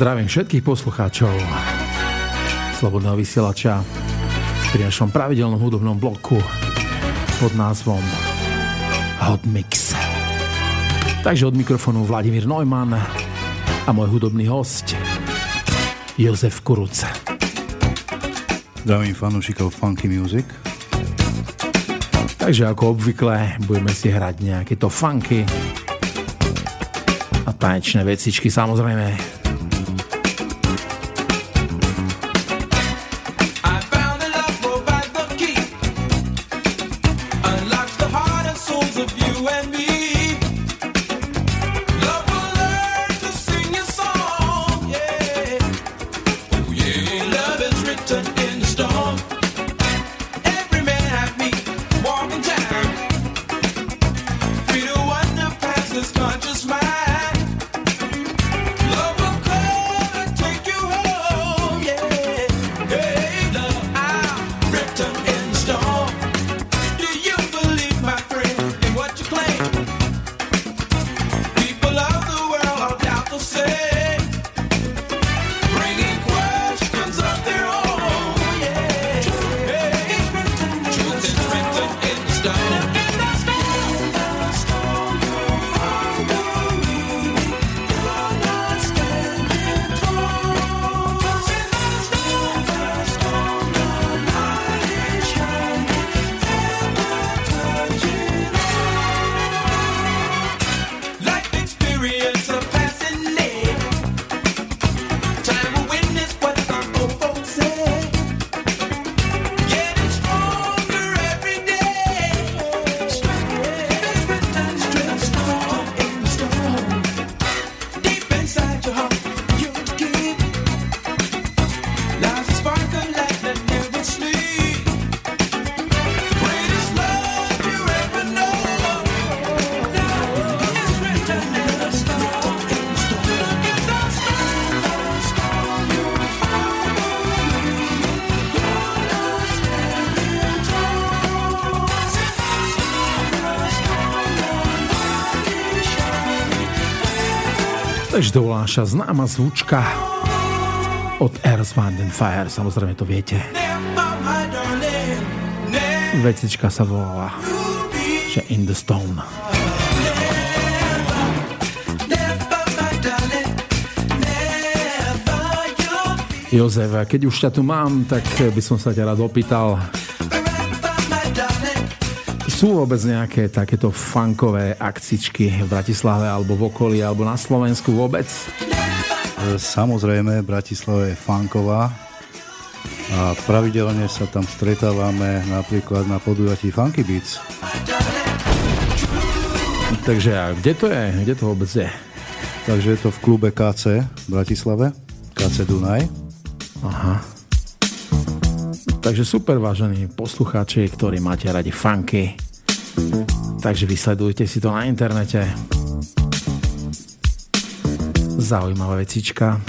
Zdravím všetkých poslucháčov Slobodného vysielača pri našom pravidelnom hudobnom bloku pod názvom Hot Mix. Takže od mikrofónu Vladimír Neumann a môj hudobný host Jozef Kuruc. Zdravím fanúšikov Funky Music. Takže ako obvykle budeme si hrať nejaké to funky a tanečné vecičky samozrejme Takže to bola naša známa zvučka od Earth, Wind and Fire, samozrejme to viete. Vecička sa volala, že In the Stone. Jozef, keď už ťa tu mám, tak by som sa ťa rád opýtal, sú vôbec nejaké takéto funkové akcičky v Bratislave alebo v okolí alebo na Slovensku vôbec? E, samozrejme, Bratislava je funková a pravidelne sa tam stretávame napríklad na podujatí Funky Beats. Takže a kde to je? Kde to vôbec je? Takže je to v klube KC v Bratislave, KC Dunaj. Aha. Takže super, vážení poslucháči, ktorí máte radi funky, Takže vysledujte si to na internete. Zaujímavá vecička.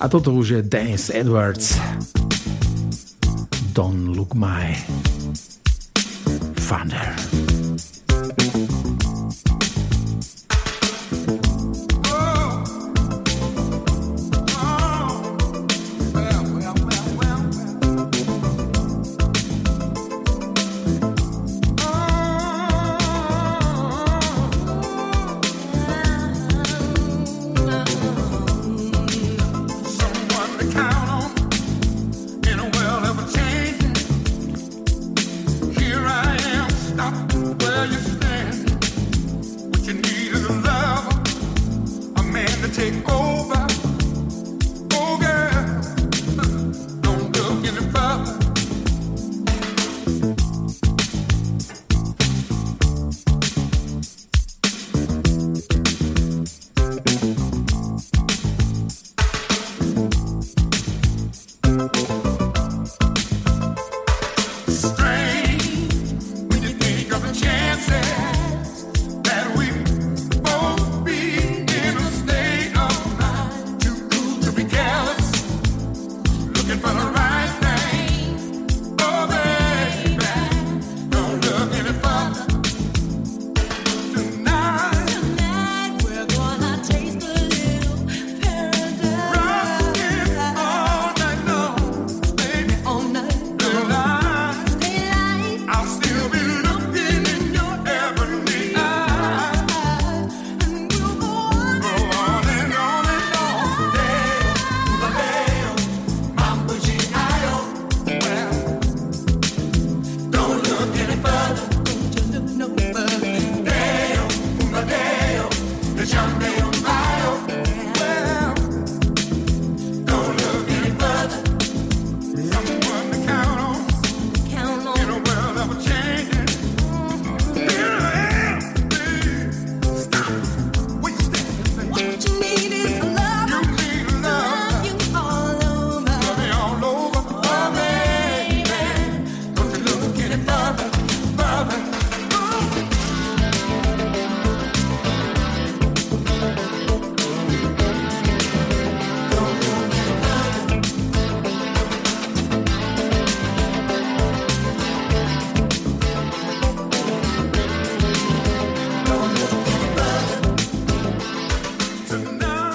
A toto už je Dennis Edwards. Don't look my thunder.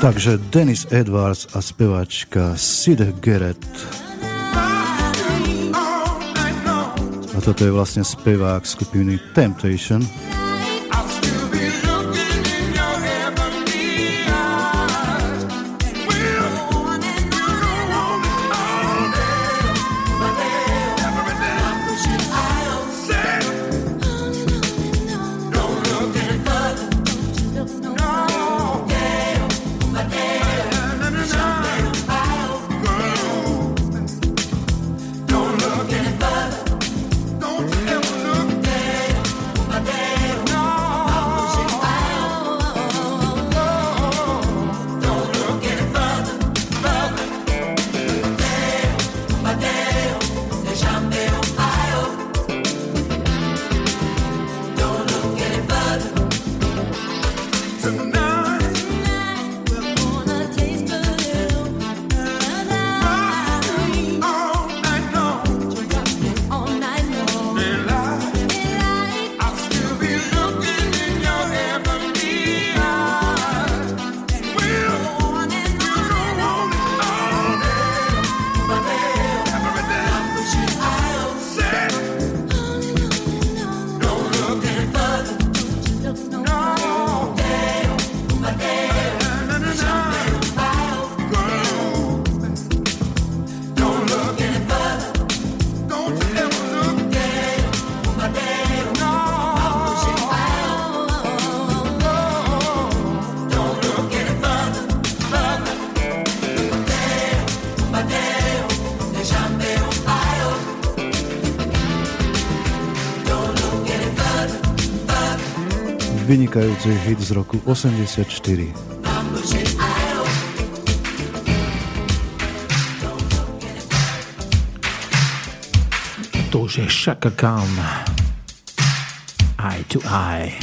Takže Dennis Edwards a spevačka Sid Garrett. A toto je vlastne spevák skupiny Temptation. Vynikajúci hit z roku 84. To už je Shaka Khan. Eye to eye.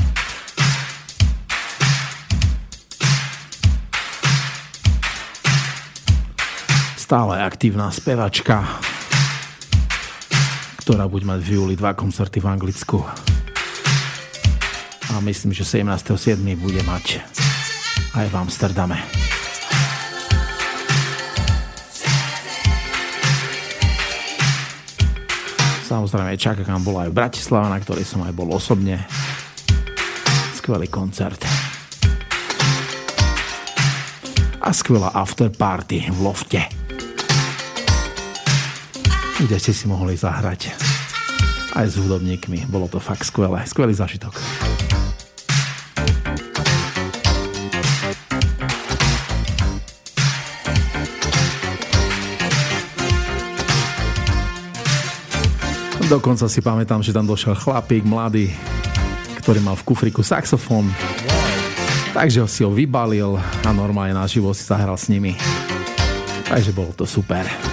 Stále aktívna spevačka, ktorá bude mať v júli dva koncerty v Anglicku a myslím, že 17.7. bude mať aj v Amsterdame. Samozrejme, čaká, kam bola aj v Bratislava, na ktorej som aj bol osobne. Skvelý koncert. A skvelá after party v lofte. Kde ste si mohli zahrať aj s hudobníkmi. Bolo to fakt skvelé. Skvelý zažitok. Dokonca si pamätám, že tam došiel chlapík mladý, ktorý mal v kufriku saxofón. Takže si ho vybalil a normálne naživo si zahral s nimi. Takže bolo to super.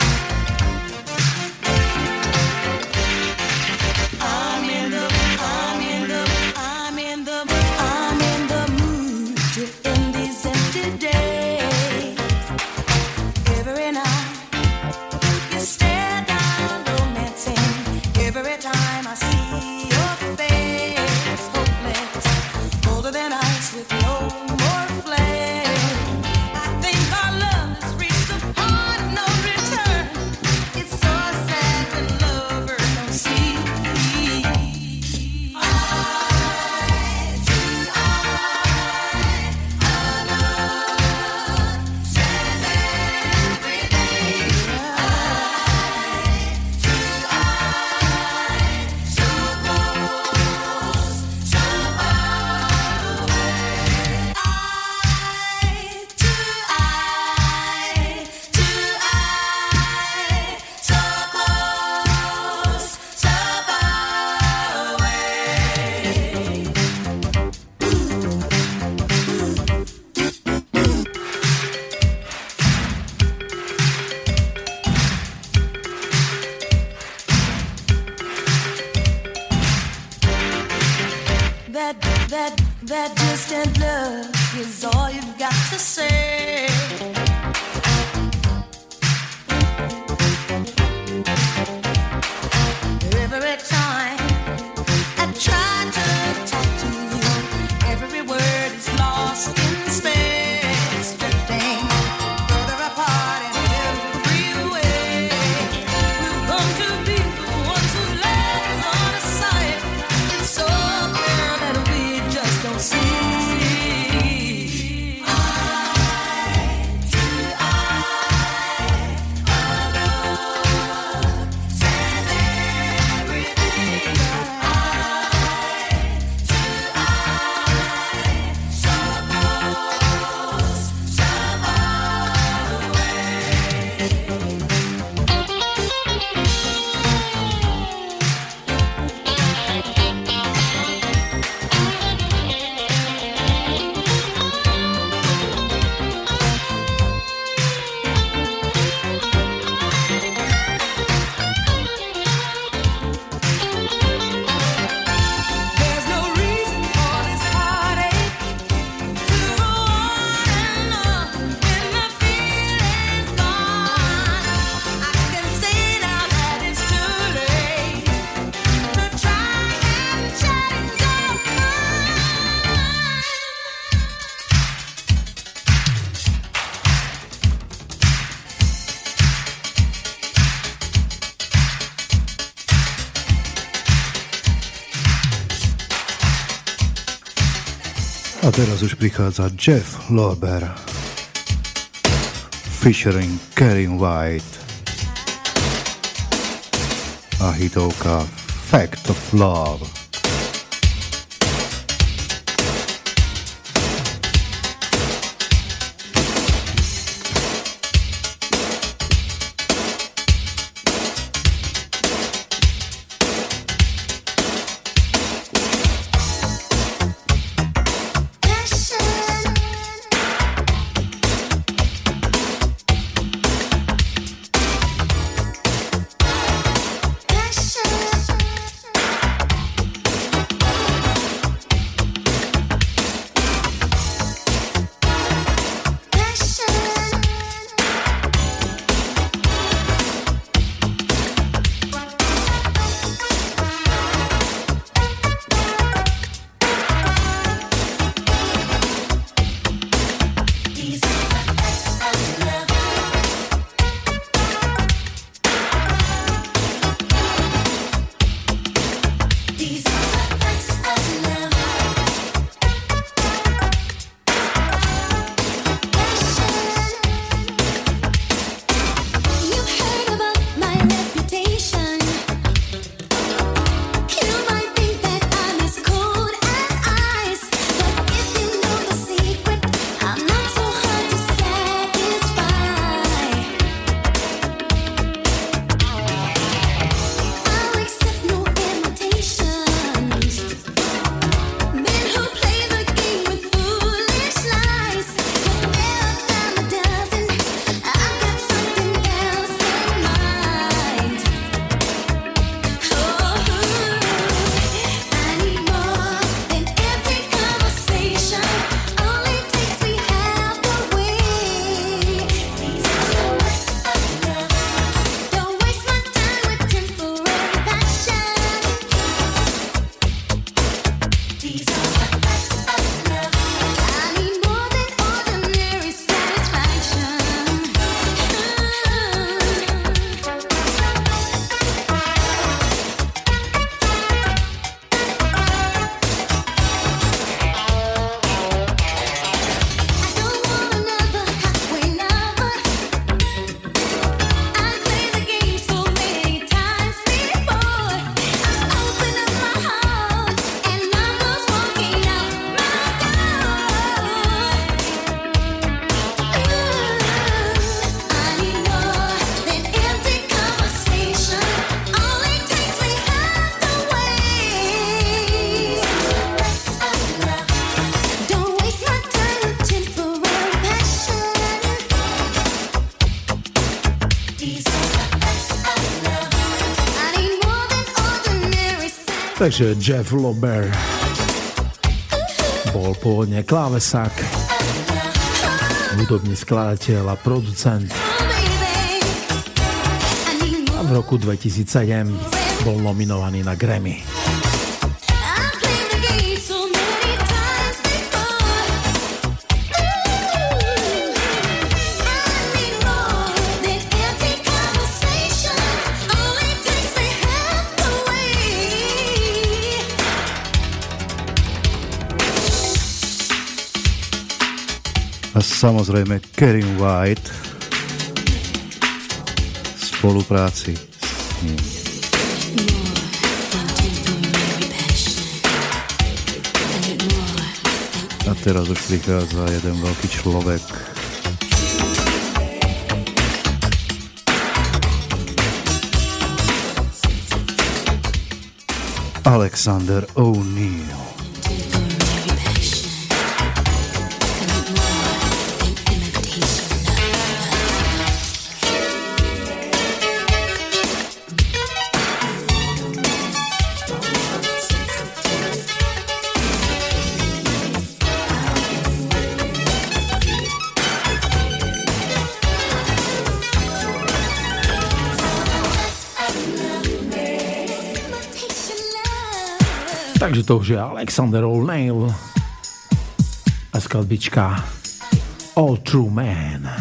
that that that distant love is all you've got to say. Už prichádza Jeff Lorber featuring Karen White a hitovka Fact of Love. Takže Jeff Lober bol pôvodne klávesák, hudobný skladateľ a producent. A v roku 2007 bol nominovaný na Grammy. A samozrejme Karen White v spolupráci s ním. A teraz už prichádza jeden veľký človek. Alexander O'Neill. protože Alexander O'Neill a skladbička All True Man.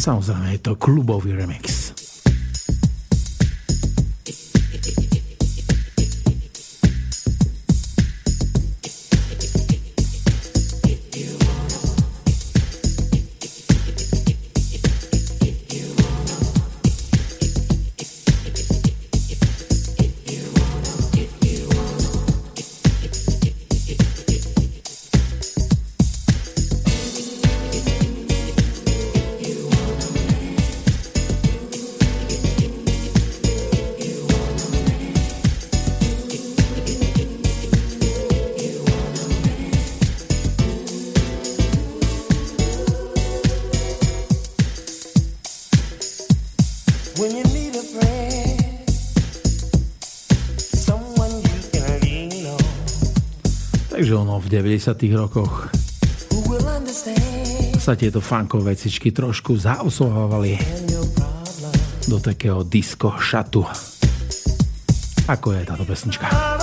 Samozrejme je to klubový remix. V 90. rokoch sa tieto funkové vecičky trošku zaosovávali do takého disco šatu. Ako je táto pesnička?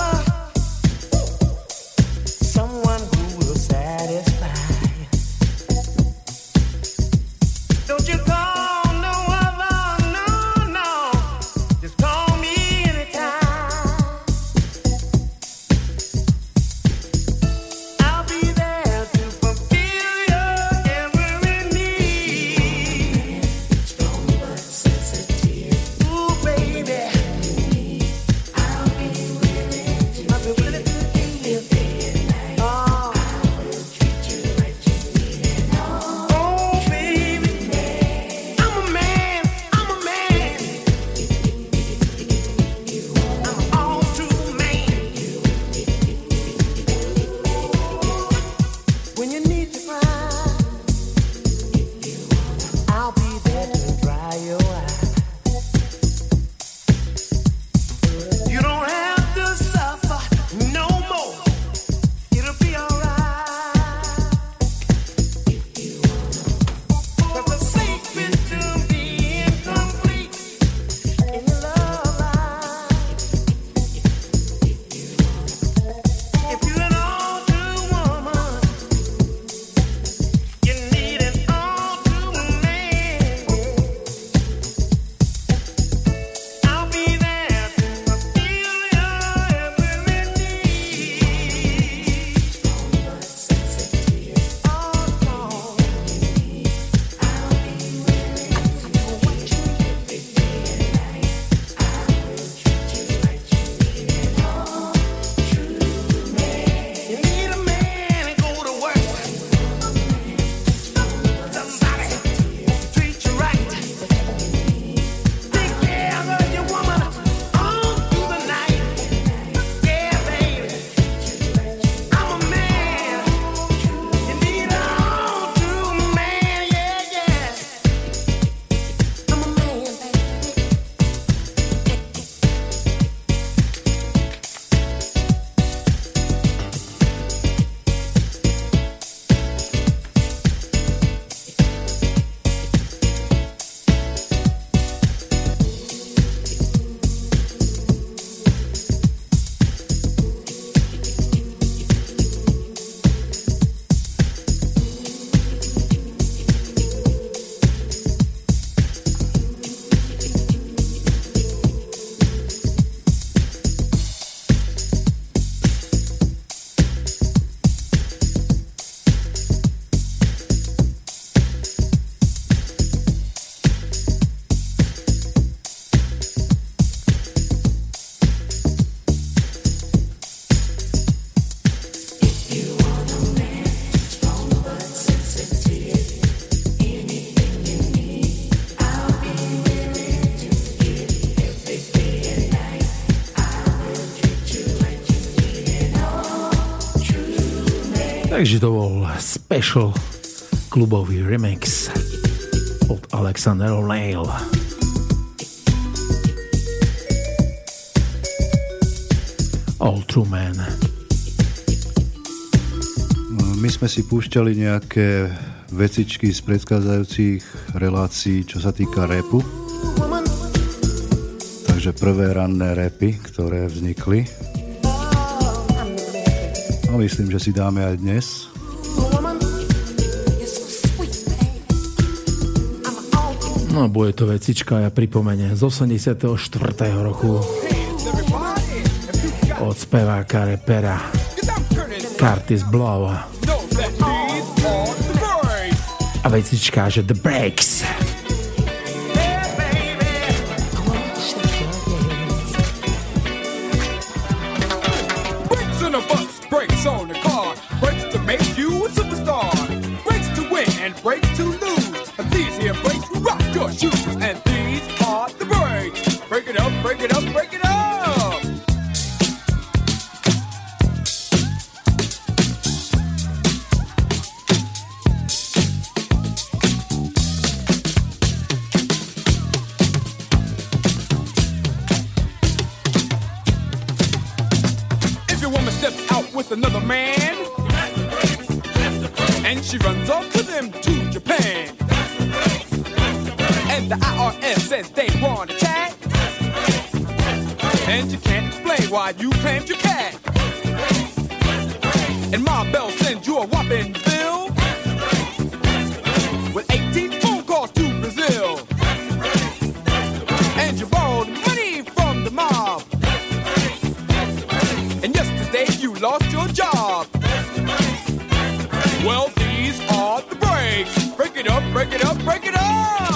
Takže to bol special klubový remix od Alexander O'Neill. All True Man. My sme si púšťali nejaké vecičky z predchádzajúcich relácií, čo sa týka repu. Takže prvé ranné repy, ktoré vznikli No myslím, že si dáme aj dnes. No bude to vecička, ja pripomene z 84. roku od speváka repera Curtis Blow. A vecička, že The Breaks. if you can. And my bell sends you a whopping bill. With 18 phone calls to Brazil. And you borrowed money from the mob. And yesterday you lost your job. Well, these are the breaks. Break it up, break it up, break it up.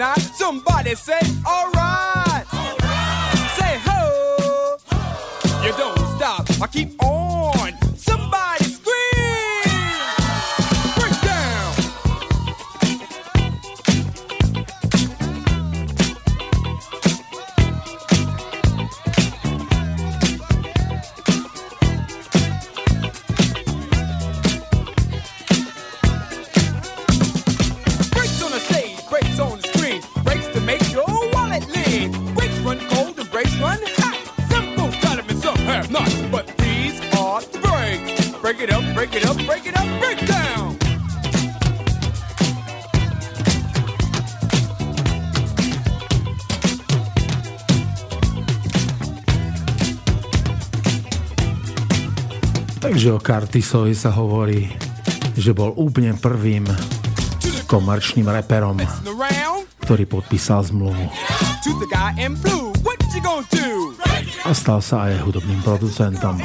Takže o Curtisovi sa hovorí, že bol úplne prvým komerčným reperom, ktorý podpísal zmluvu. A stal sa aj hudobným producentom.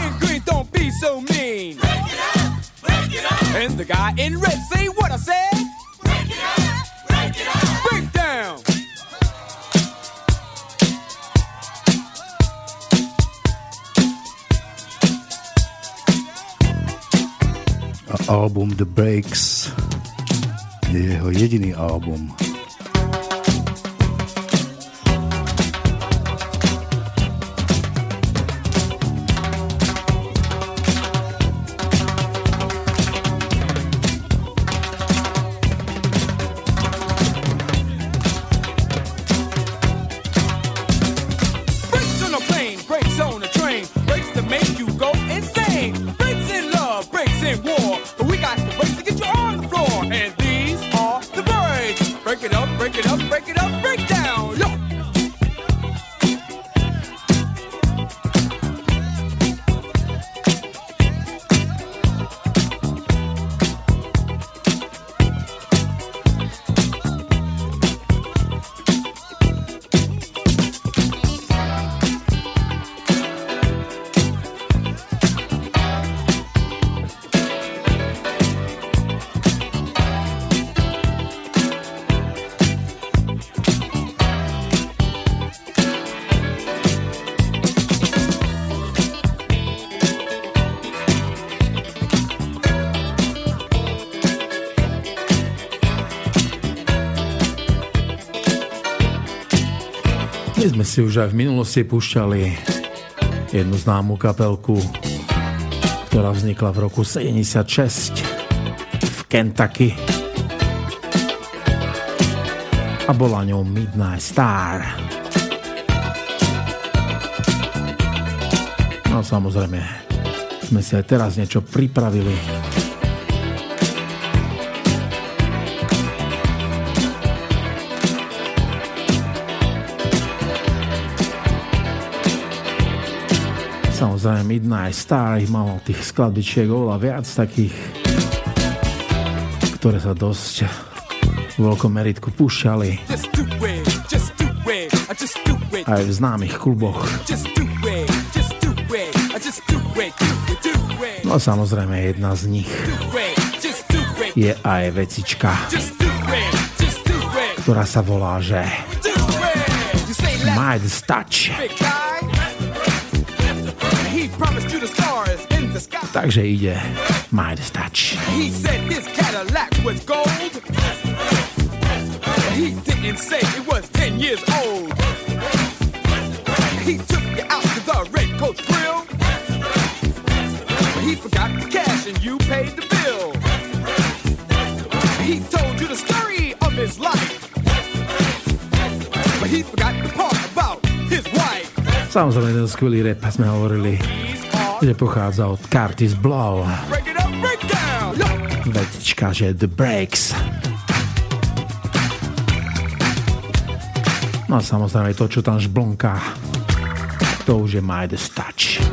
And the guy in red say what I said. Album The Breaks je jeho jediný album. Si už aj v minulosti púšťali jednu známu kapelku, ktorá vznikla v roku 76 v Kentucky a bola ňou Midnight Star. No samozrejme, sme si aj teraz niečo pripravili. Samozrejme Midnight Star ich mal tých skladbičiek oveľa viac takých, ktoré sa dosť v veľkom meritku púšťali. Aj v známych kluboch. No samozrejme jedna z nich je aj vecička, ktorá sa volá, že Midas Touch. Takže ide Midas Touch. He said his Cadillac was gold. He didn't say it was 10 years old. He took you out to the Red Coach Grill. He forgot the cash and you paid the bill. He told you the story of his life. But he forgot the part about his wife. Samozrejme, ten skvelý rap sme hovorili, kde pochádza od Curtis Blow. Vetička, že The Breaks. No a samozrejme to, čo tam žblnká to už je Midas Touch.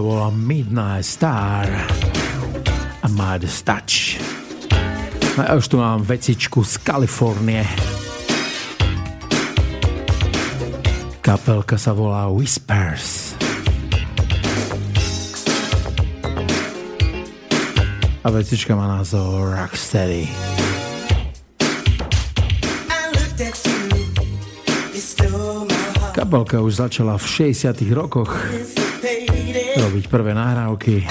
To bola Midnight Star a Midas Touch. No ja už tu mám vecičku z Kalifornie. Kapelka sa volá Whispers. A vecička má názov Rocksteady. Kapelka už začala v 60 rokoch robiť prvé nahrávky.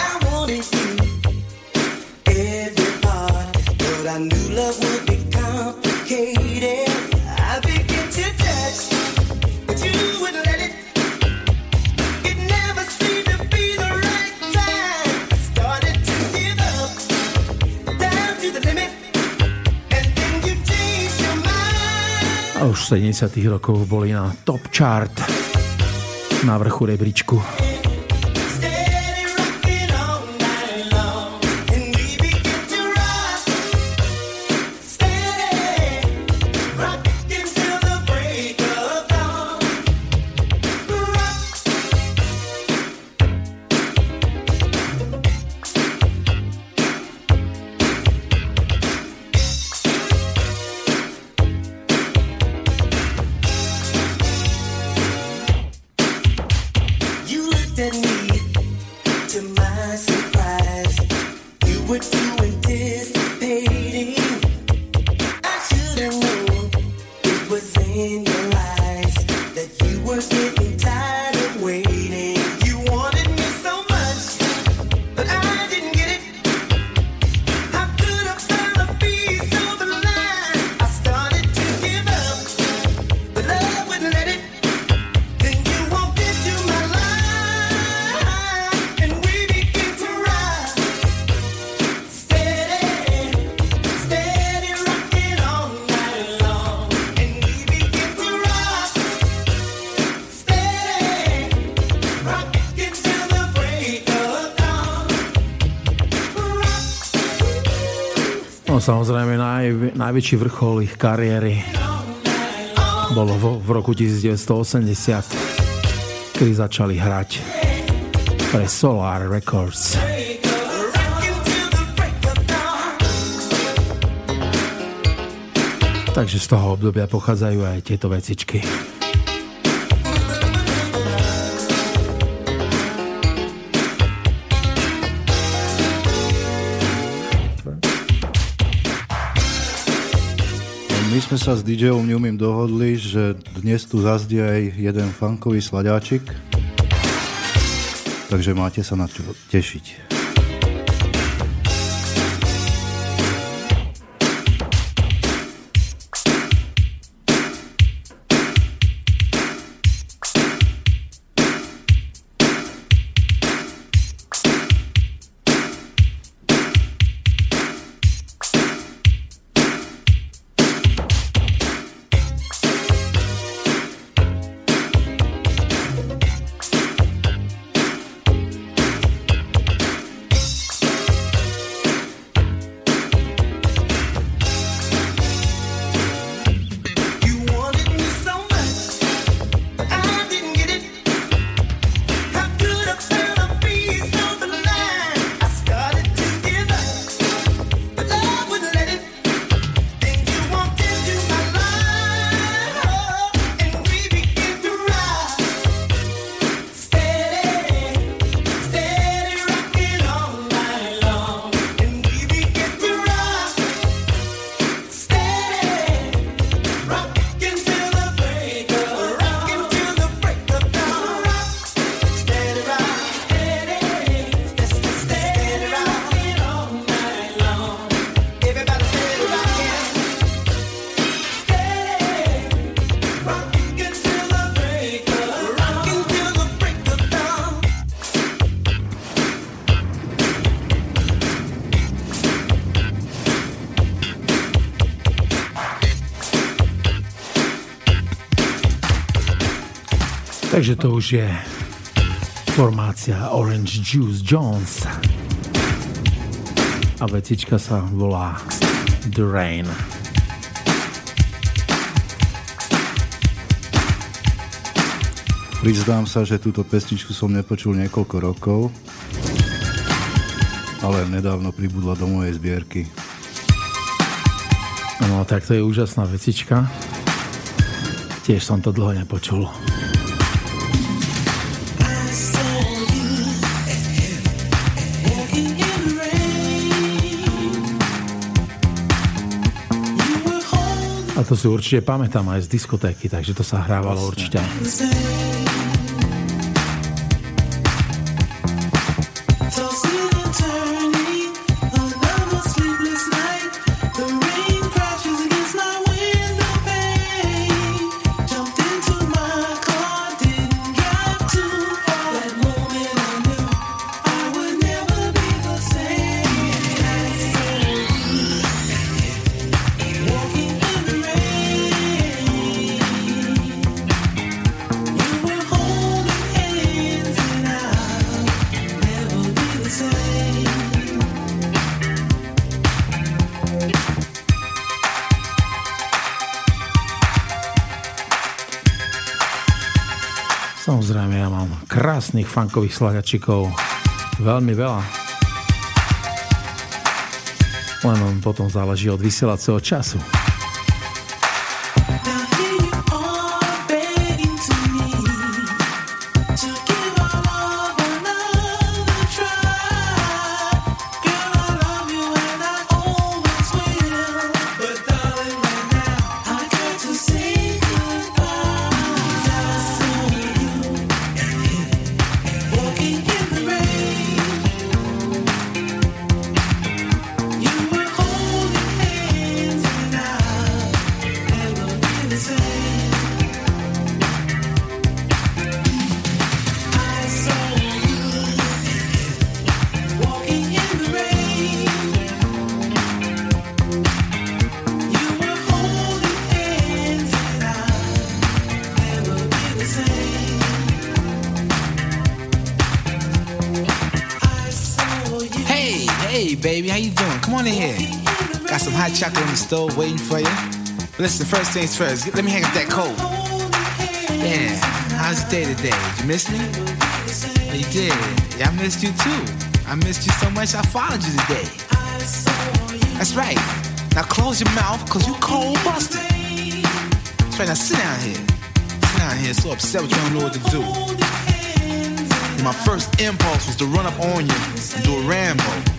A už 70 rokov boli na top chart na vrchu rebríčku. Samozrejme naj, najväčší vrchol ich kariéry bolo v, v roku 1980, kedy začali hrať pre Solar Records. Takže z toho obdobia pochádzajú aj tieto vecičky. Sme sa s DJom Newmim dohodli, že dnes tu zazdie aj jeden funkový sladáčik, takže máte sa na čo tešiť. Takže to už je formácia Orange Juice Jones. A vecička sa volá The Rain. Priznám sa, že túto pesničku som nepočul niekoľko rokov, ale nedávno pribudla do mojej zbierky. No tak to je úžasná vecička. Tiež som to dlho nepočul. A to si určite pamätám aj z diskotéky, takže to sa hrávalo určite. Krásnych funkových slagačikov. Veľmi veľa. Len potom záleží od vysielacieho času. Stove waiting for you. But listen, first things first, let me hang up that coat. Yeah, how's your day today? Did you miss me? You did. Yeah, I missed you too. I missed you so much I followed you today. That's right. Now close your mouth, cause you cold busted. That's right, now sit down here. Sit down here, so upset with you don't know what to do. And my first impulse was to run up on you and do a Rambo.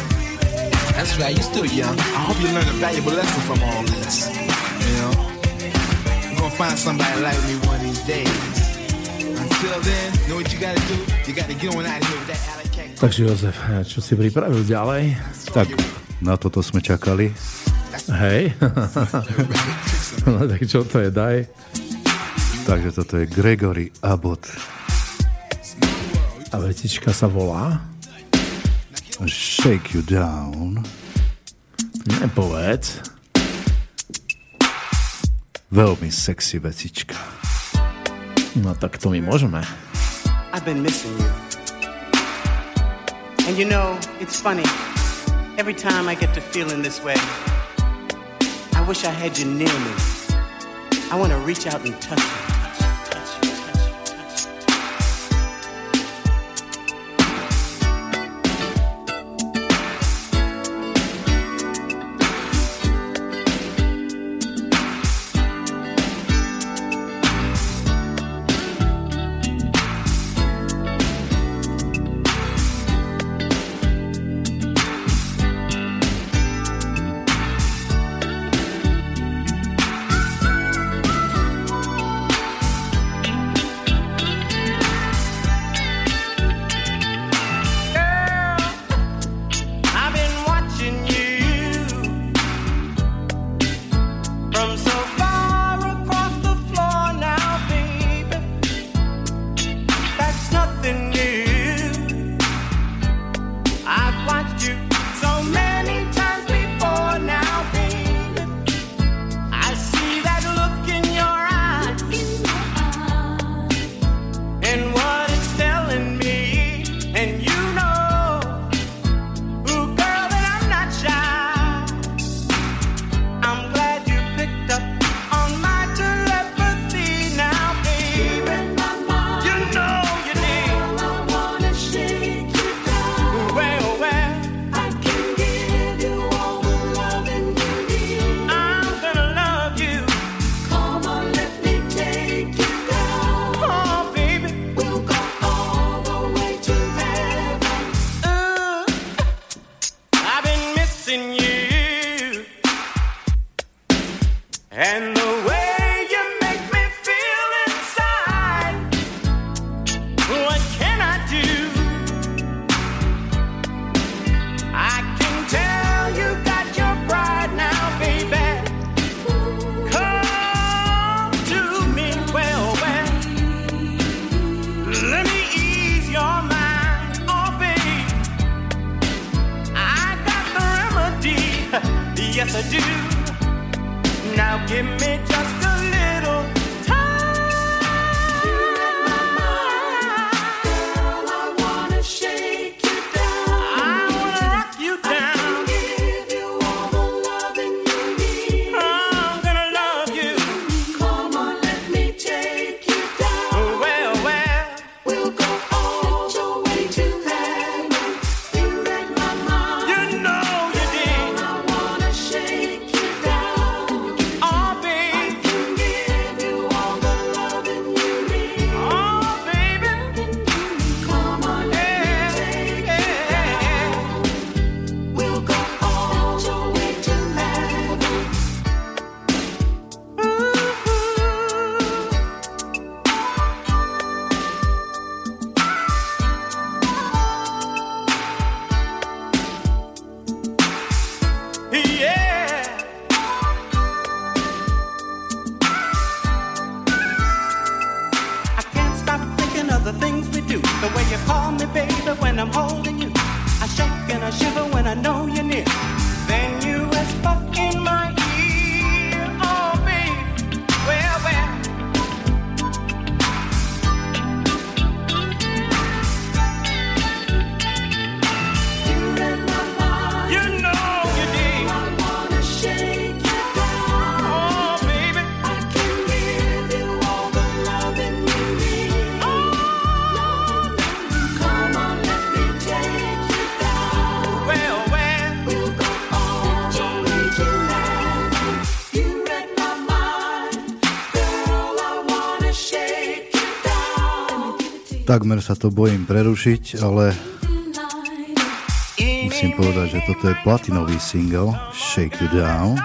That's right, you're still young. I hope you learn a valuable lesson from all this. You know? You're gonna find somebody like me one of these days. Until then, know what you gotta do? You gotta get on out of here with that cake. Takže Jozef, čo si pripravil ďalej? Tak, na toto sme čakali. Hej. no tak čo to je, daj. Takže toto je Gregory Abbott. A vetička sa volá? Shake You Down. Nepovedz. Veľmi sexy vecička. No tak to my môžeme. I've been missing you. And you know, it's funny. Every time I get to feeling this way, I wish I had you near me. I want to reach out and touch you. Takmer sa to bojím prerušiť, ale musím povedať, že toto je platinový single Shake You Down.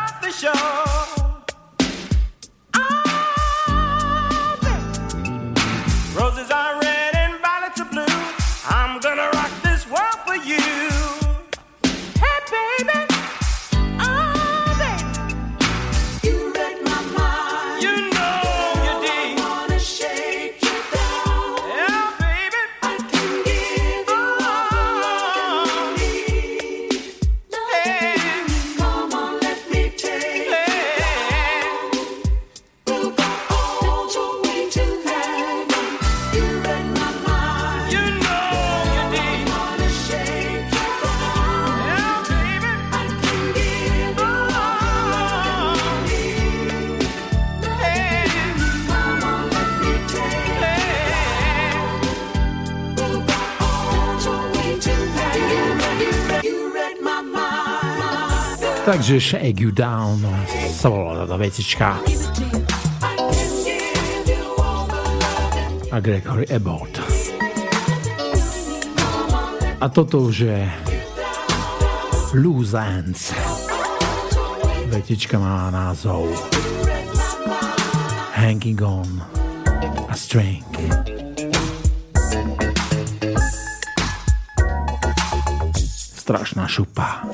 Takže Shake You Down sa volá táto vecička. A Gregory Abbott. A toto už je Loose Ends. Vetička má názov Hanging on a String. Strašná šupa.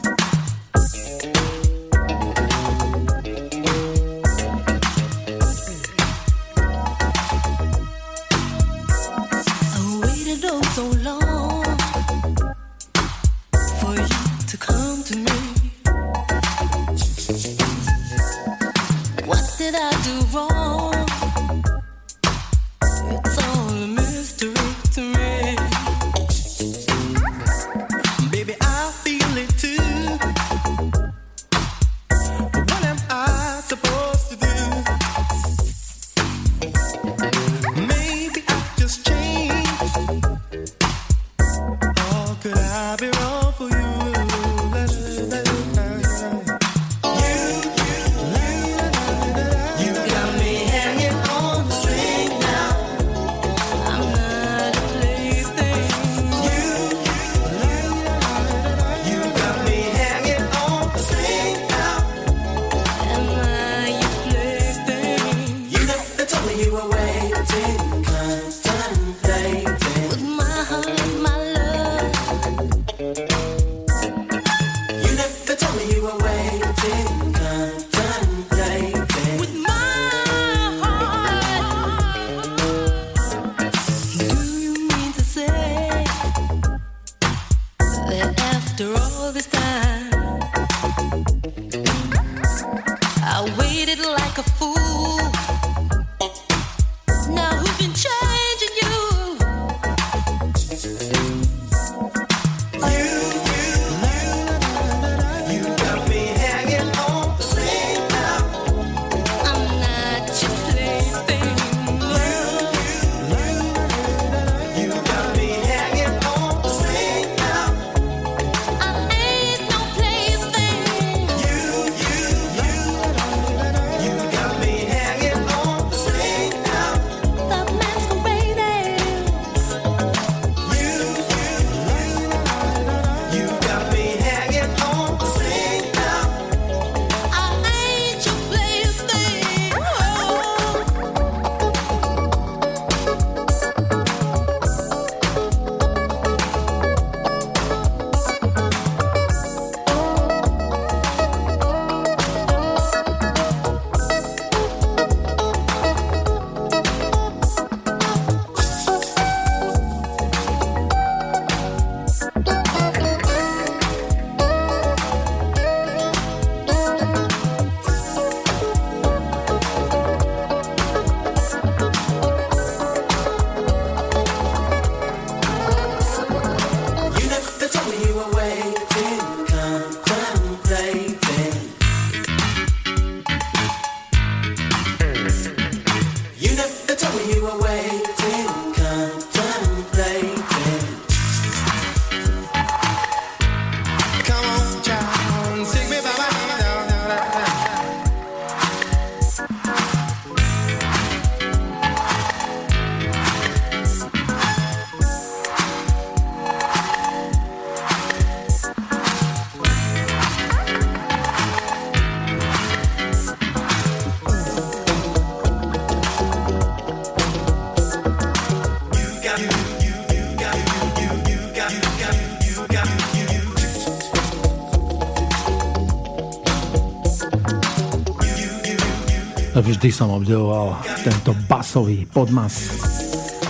Vždy som obdivoval tento basový podmas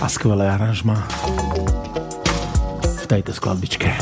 a skvelé aranžma v tejto skladbičke.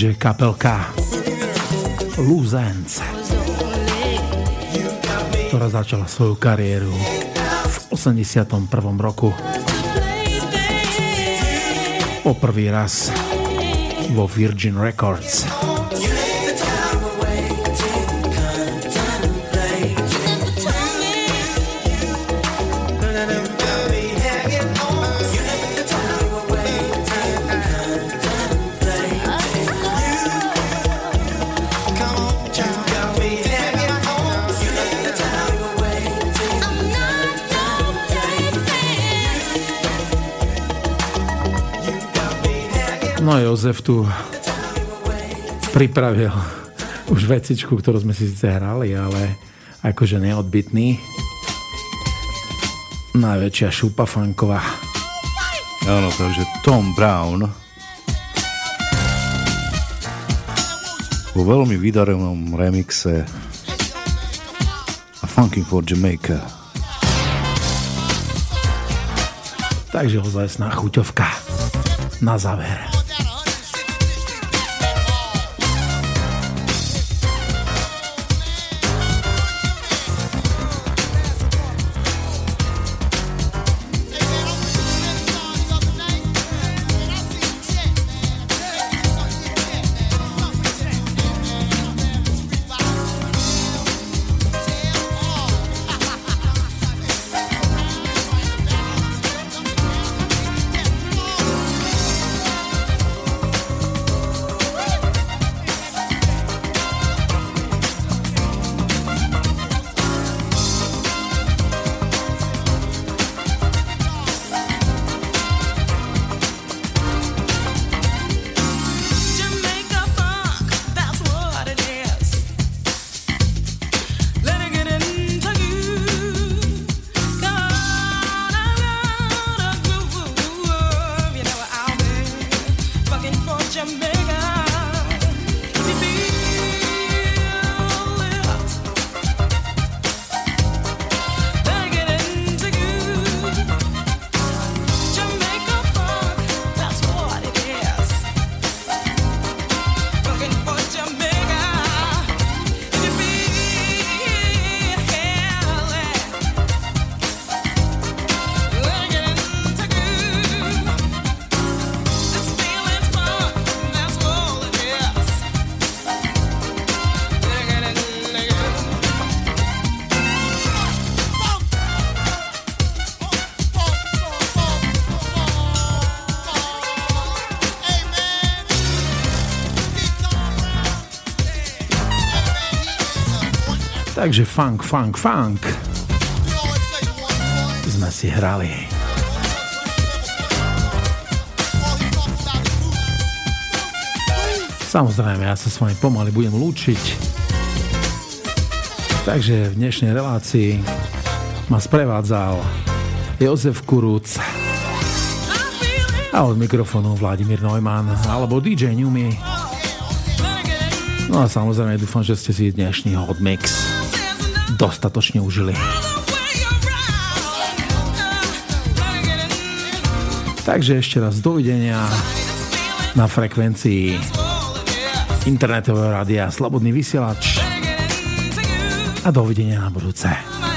Takže kapelka Loose ktorá začala svoju kariéru v 81. roku. Po prvý raz vo Virgin Records. Jozef tu pripravil už vecičku, ktorú sme si síce hrali, ale akože neodbitný. Najväčšia šupa fanková. Áno, takže Tom Brown vo veľmi vydarenom remixe a Funking for Jamaica. Takže ozajstná chuťovka na záver. Takže funk, funk, funk sme si hrali. Samozrejme, ja sa s vami pomaly budem lúčiť. Takže v dnešnej relácii ma sprevádzal Jozef Kurúc a od mikrofónu Vladimír Neumann alebo DJ Newmy. No a samozrejme dúfam, že ste si dnešný hot mix dostatočne užili. Takže ešte raz dovidenia na frekvencii internetového rádia Slobodný vysielač a dovidenia na budúce.